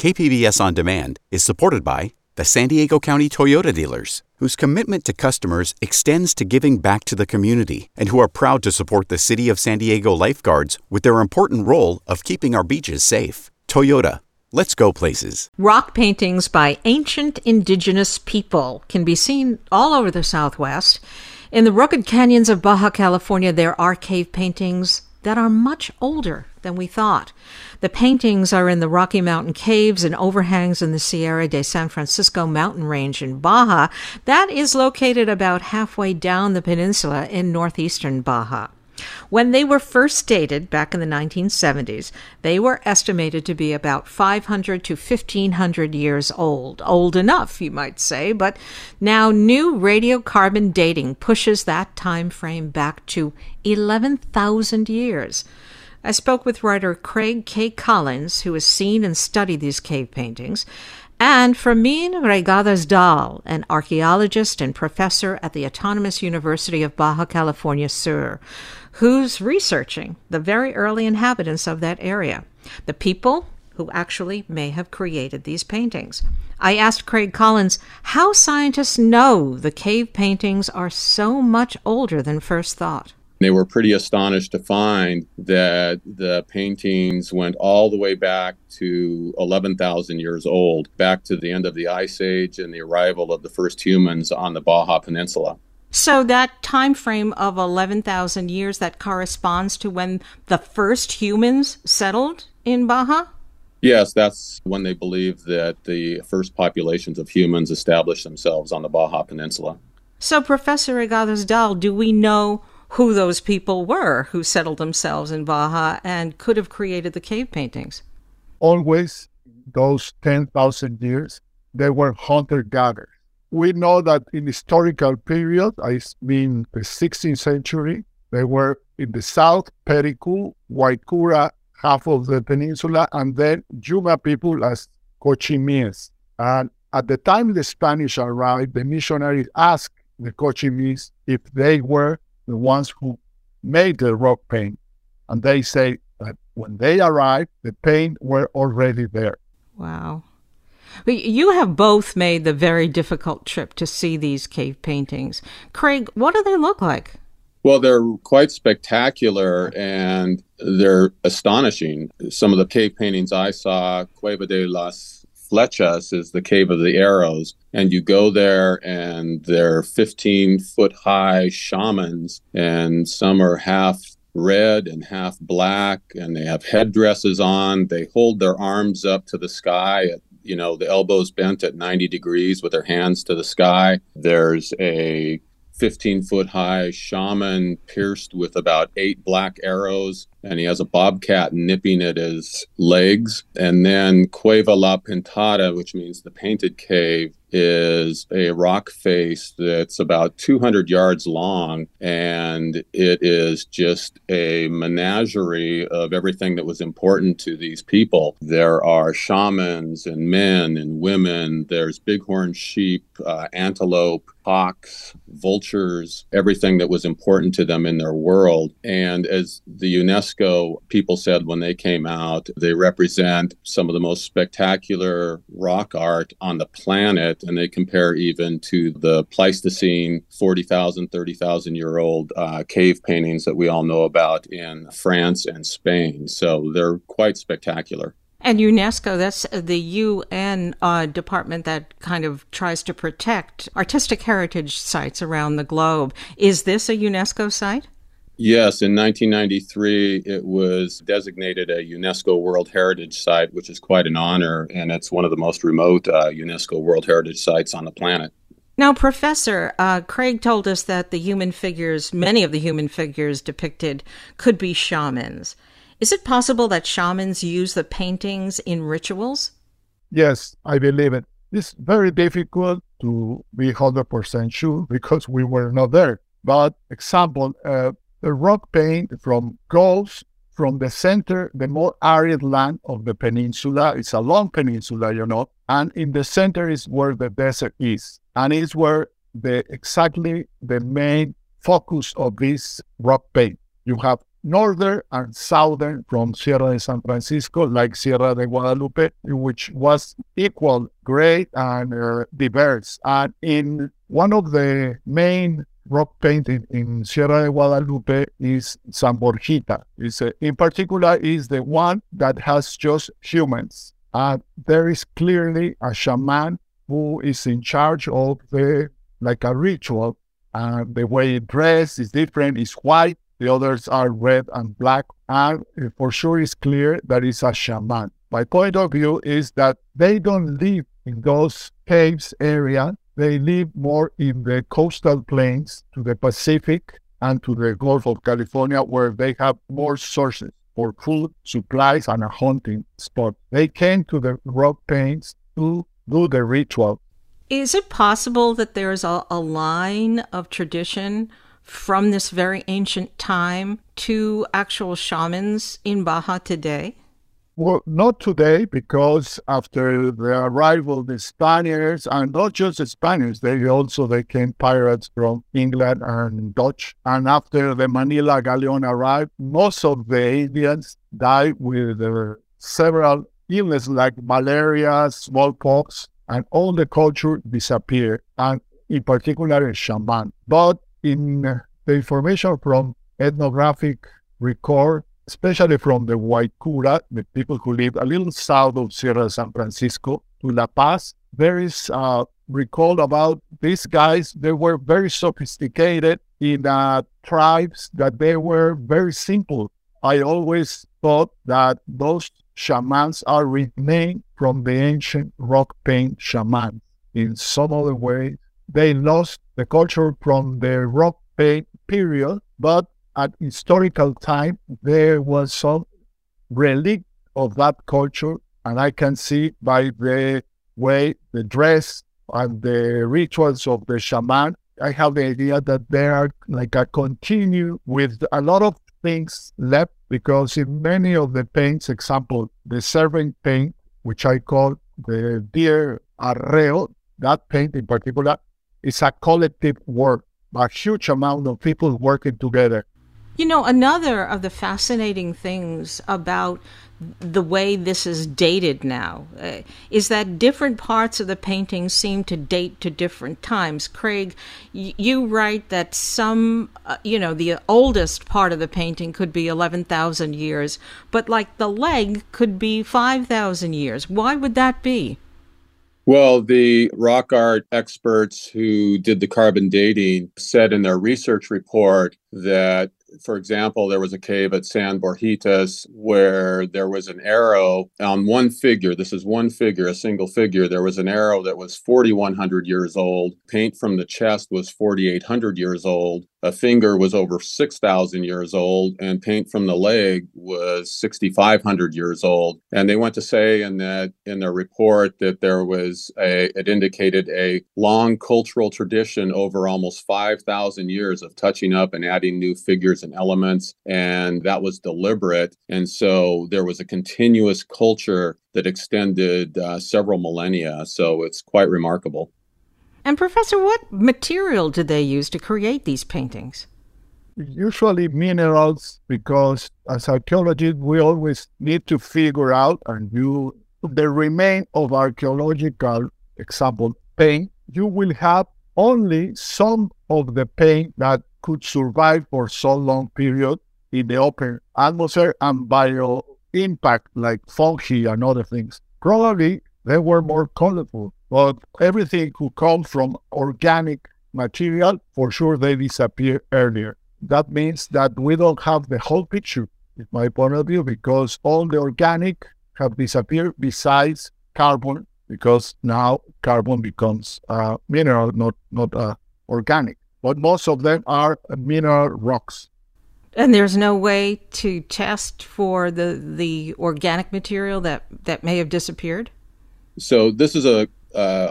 KPBS On Demand is supported by the San Diego County Toyota dealers, whose commitment to customers extends to giving back to the community and who are proud to support the City of San Diego lifeguards with their important role of keeping our beaches safe. Toyota, let's go places. Rock paintings by ancient indigenous people can be seen all over the Southwest. In the rugged canyons of Baja California, there are cave paintings that are much older than we thought. The paintings are in the Rocky Mountain caves and overhangs in the Sierra de San Francisco mountain range in Baja. That is located about halfway down the peninsula in northeastern Baja. When they were first dated back in the 1970s, they were estimated to be about 500 to 1500 years old. Old enough, you might say, but now new radiocarbon dating pushes that time frame back to 11,000 years. I spoke with writer Craig K. Collins, who has seen and studied these cave paintings, and Fermin Reygadas Dahl, an archaeologist and professor at the Autonomous University of Baja California Sur, who's researching the very early inhabitants of that area, the people who actually may have created these paintings. I asked Craig Collins how scientists know the cave paintings are so much older than first thought. They were pretty astonished to find that the paintings went all the way back to 11,000 years old, back to the end of the Ice Age and the arrival of the first humans on the Baja Peninsula. So that time frame of 11,000 years that corresponds to when the first humans settled in Baja? Yes, that's when they believe that the first populations of humans established themselves on the Baja Peninsula. So, Professor Reygadas Dahl, do we know who those people were who settled themselves in Baja and could have created the cave paintings. Always, those 10,000 years, they were hunter gatherers. We know that in historical period, I mean the 16th century, they were in the south, Pericú, Guaycura, half of the peninsula, and then Yuma people as Cochimies. And at the time the Spanish arrived, the missionaries asked the Cochimies if they were the ones who made the rock paint. And they say that when they arrived, the paint were already there. Wow. But you have both made the very difficult trip to see these cave paintings. Craig, what do they look like? Well, they're quite spectacular and they're astonishing. Some of the cave paintings I saw, Cueva de las Flechas is the Cave of the Arrows. And you go there, and they're 15 foot high shamans, and some are half red and half black, and they have headdresses on. They hold their arms up to the sky at you know, the elbows bent at 90 degrees with their hands to the sky. There's a 15 foot high shaman pierced with about eight black arrows and he has a bobcat nipping at his legs. And then Cueva La Pintada, which means the painted cave, is a rock face that's about 200 yards long. And it is just a menagerie of everything that was important to these people. There are shamans and men and women, there's bighorn sheep, uh, antelope, hawks, vultures, everything that was important to them in their world. And as the UNESCO People said when they came out, they represent some of the most spectacular rock art on the planet, and they compare even to the Pleistocene 40,000, 30,000 year old uh, cave paintings that we all know about in France and Spain. So they're quite spectacular. And UNESCO, that's the UN uh, department that kind of tries to protect artistic heritage sites around the globe. Is this a UNESCO site? Yes, in 1993, it was designated a UNESCO World Heritage Site, which is quite an honor, and it's one of the most remote uh, UNESCO World Heritage Sites on the planet. Now, Professor, uh, Craig told us that the human figures, many of the human figures depicted, could be shamans. Is it possible that shamans use the paintings in rituals? Yes, I believe it. It's very difficult to be 100% sure because we were not there. But, example, uh, the rock paint from goes from the center, the more arid land of the peninsula. It's a long peninsula, you know, and in the center is where the desert is, and it's where the exactly the main focus of this rock paint. You have northern and southern from Sierra de San Francisco, like Sierra de Guadalupe, which was equal, great, and uh, diverse. And in one of the main rock painting in Sierra de Guadalupe is San Borjita. It's a, in particular is the one that has just humans. And there is clearly a shaman who is in charge of the like a ritual. And the way it dress is different. It's white. The others are red and black. And eh, for sure, it's clear that it's a shaman. My point of view is that they don't live in those caves area they live more in the coastal plains to the Pacific and to the Gulf of California, where they have more sources for food, supplies, and a hunting spot. They came to the rock plains to do the ritual. Is it possible that there's a, a line of tradition from this very ancient time to actual shamans in Baja today? Well, not today, because after the arrival of the Spaniards, and not just the Spaniards, they also they came pirates from England and Dutch. And after the Manila galleon arrived, most of the Indians died with uh, several illnesses like malaria, smallpox, and all the culture disappeared, and in particular in shaman. But in the information from ethnographic record, especially from the Guaycura, the people who live a little south of Sierra San Francisco to La Paz. There is a recall about these guys. They were very sophisticated in uh, tribes that they were very simple. I always thought that those shamans are renamed from the ancient rock paint shamans. In some other way, they lost the culture from the rock paint period, but at historical time, there was some relic of that culture, and I can see by the way the dress and the rituals of the shaman, I have the idea that they are like a continue with a lot of things left because in many of the paints, example, the servant paint, which I call the deer arreo, that paint in particular is a collective work, a huge amount of people working together. You know, another of the fascinating things about the way this is dated now uh, is that different parts of the painting seem to date to different times. Craig, y- you write that some, uh, you know, the oldest part of the painting could be 11,000 years, but like the leg could be 5,000 years. Why would that be? Well, the rock art experts who did the carbon dating said in their research report that for example, there was a cave at San Borjitas where there was an arrow on one figure. This is one figure, a single figure. There was an arrow that was 4,100 years old. Paint from the chest was 4,800 years old a finger was over 6,000 years old, and paint from the leg was 6,500 years old. And they went to say in that in their report that there was a it indicated a long cultural tradition over almost 5,000 years of touching up and adding new figures and elements, and that was deliberate. And so there was a continuous culture that extended uh, several millennia. So it's quite remarkable. And, Professor, what material did they use to create these paintings? Usually minerals, because as archaeologists, we always need to figure out and you the remain of archaeological example paint, you will have only some of the paint that could survive for so long period in the open atmosphere and bio impact like fungi and other things. Probably they were more colorful but everything who comes from organic material, for sure they disappear earlier. That means that we don't have the whole picture, in my point of view, because all the organic have disappeared besides carbon, because now carbon becomes a mineral, not not uh, organic. But most of them are mineral rocks. And there's no way to test for the the organic material that that may have disappeared. So this is a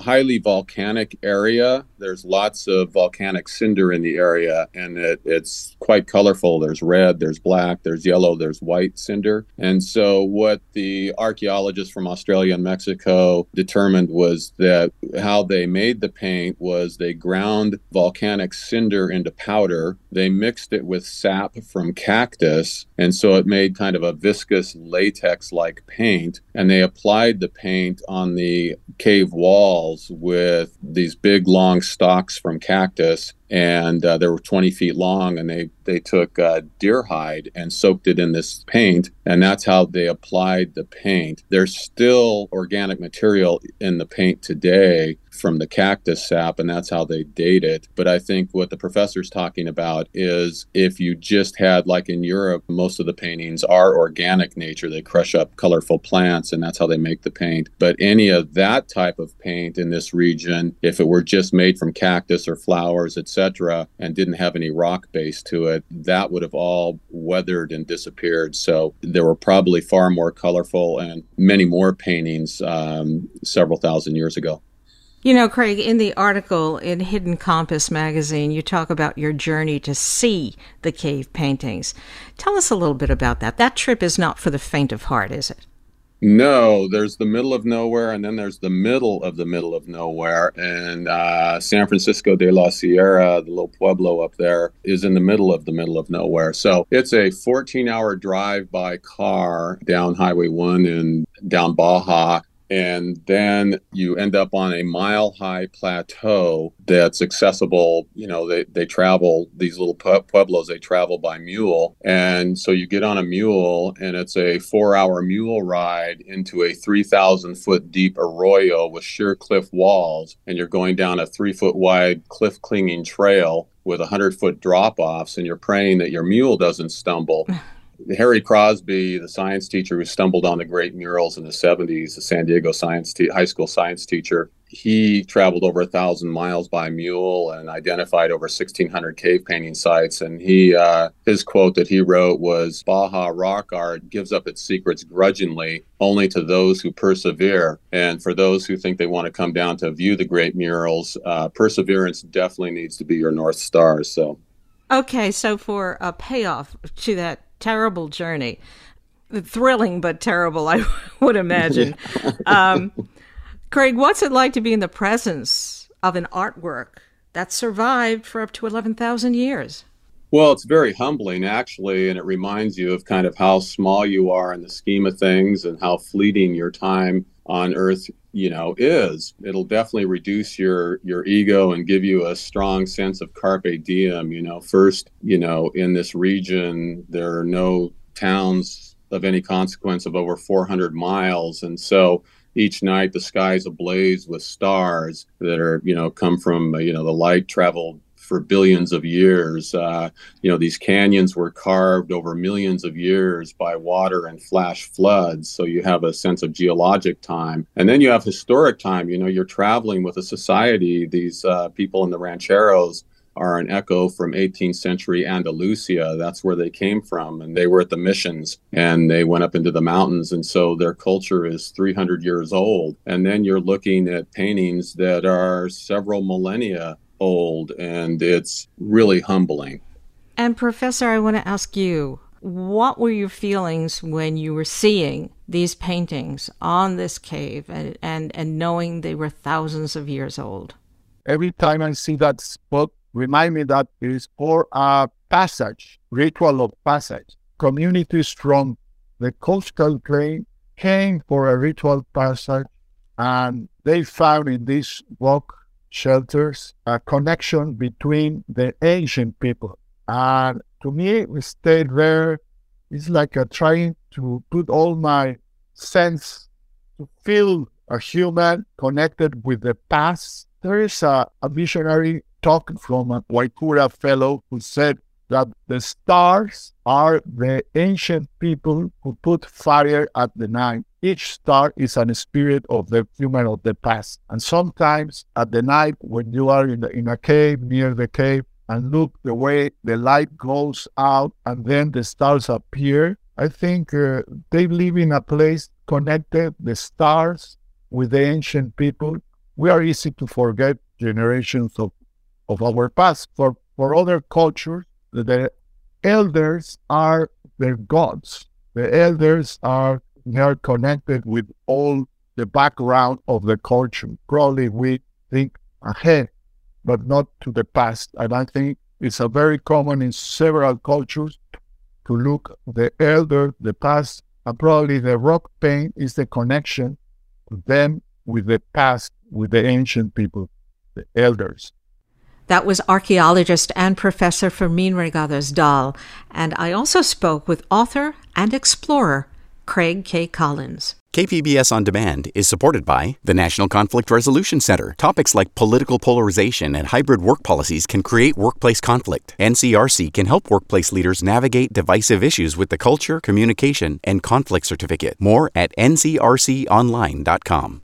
highly volcanic area. There's lots of volcanic cinder in the area, and it, it's quite colorful. There's red, there's black, there's yellow, there's white cinder. And so, what the archaeologists from Australia and Mexico determined was that how they made the paint was they ground volcanic cinder into powder, they mixed it with sap from cactus, and so it made kind of a viscous latex like paint, and they applied the paint on the cave walls with these big long stalks from cactus and uh, they were 20 feet long and they they took uh, deer hide and soaked it in this paint and that's how they applied the paint. There's still organic material in the paint today from the cactus sap and that's how they date it but i think what the professor's talking about is if you just had like in europe most of the paintings are organic nature they crush up colorful plants and that's how they make the paint but any of that type of paint in this region if it were just made from cactus or flowers etc and didn't have any rock base to it, that would have all weathered and disappeared. So there were probably far more colorful and many more paintings um, several thousand years ago. You know, Craig, in the article in Hidden Compass magazine, you talk about your journey to see the cave paintings. Tell us a little bit about that. That trip is not for the faint of heart, is it? No, there's the middle of nowhere, and then there's the middle of the middle of nowhere. And uh, San Francisco de la Sierra, the little pueblo up there, is in the middle of the middle of nowhere. So it's a 14 hour drive by car down Highway 1 and down Baja and then you end up on a mile high plateau that's accessible you know they, they travel these little pueblos they travel by mule. And so you get on a mule and it's a four hour mule ride into a 3000 foot deep arroyo with sheer cliff walls. And you're going down a three foot wide cliff clinging trail with 100 foot drop offs and you're praying that your mule doesn't stumble Harry Crosby, the science teacher who stumbled on the great murals in the 70s, the San Diego science te- high school science teacher, he traveled over a thousand miles by mule and identified over 1,600 cave painting sites. And he, uh, his quote that he wrote was, "Baja rock art gives up its secrets grudgingly, only to those who persevere." And for those who think they want to come down to view the great murals, uh, perseverance definitely needs to be your north star. So. Okay, so for a payoff to that terrible journey. Thrilling, but terrible, I would imagine. um, Craig, what's it like to be in the presence of an artwork that survived for up to 11,000 years? Well, it's very humbling, actually, and it reminds you of kind of how small you are in the scheme of things and how fleeting your time on Earth, you know, is. It'll definitely reduce your your ego and give you a strong sense of carpe diem. You know, first, you know, in this region, there are no towns of any consequence of over 400 miles, and so each night the sky's ablaze with stars that are you know come from you know the light traveled for billions of years. Uh, you know, these canyons were carved over millions of years by water and flash floods. So you have a sense of geologic time. And then you have historic time. You know, you're traveling with a society, these uh, people in the rancheros are an echo from 18th century Andalusia. That's where they came from. And they were at the missions and they went up into the mountains. And so their culture is 300 years old. And then you're looking at paintings that are several millennia old, and it's really humbling. And, Professor, I want to ask you what were your feelings when you were seeing these paintings on this cave and, and, and knowing they were thousands of years old? Every time I see that spot, remind me that it is for a passage, ritual of passage. Communities from the coastal plain came for a ritual passage and they found in this rock shelters, a connection between the ancient people. And to me, we stayed there. It's like a trying to put all my sense to feel a human connected with the past. There is a, a visionary talk from a Guaycura fellow who said that the stars are the ancient people who put fire at the night. Each star is an spirit of the human of the past. And sometimes at the night, when you are in, the, in a cave, near the cave, and look the way the light goes out and then the stars appear, I think uh, they live in a place connected, the stars, with the ancient people. we are easy to forget generations of, of our past. For, for other cultures, the elders are their gods. The elders are they are connected with all the background of the culture. Probably we think ahead, but not to the past. And I think it's a very common in several cultures to look the elder, the past, and probably the rock paint is the connection to them with the past, with the ancient people, the elders. That was archaeologist and professor Fermin Reygadas Dahl, and I also spoke with author and explorer Craig K. Collins. KPBS On Demand is supported by the National Conflict Resolution Center. Topics like political polarization and hybrid work policies can create workplace conflict. NCRC can help workplace leaders navigate divisive issues with the Culture, Communication, and Conflict Certificate. More at ncrconline.com.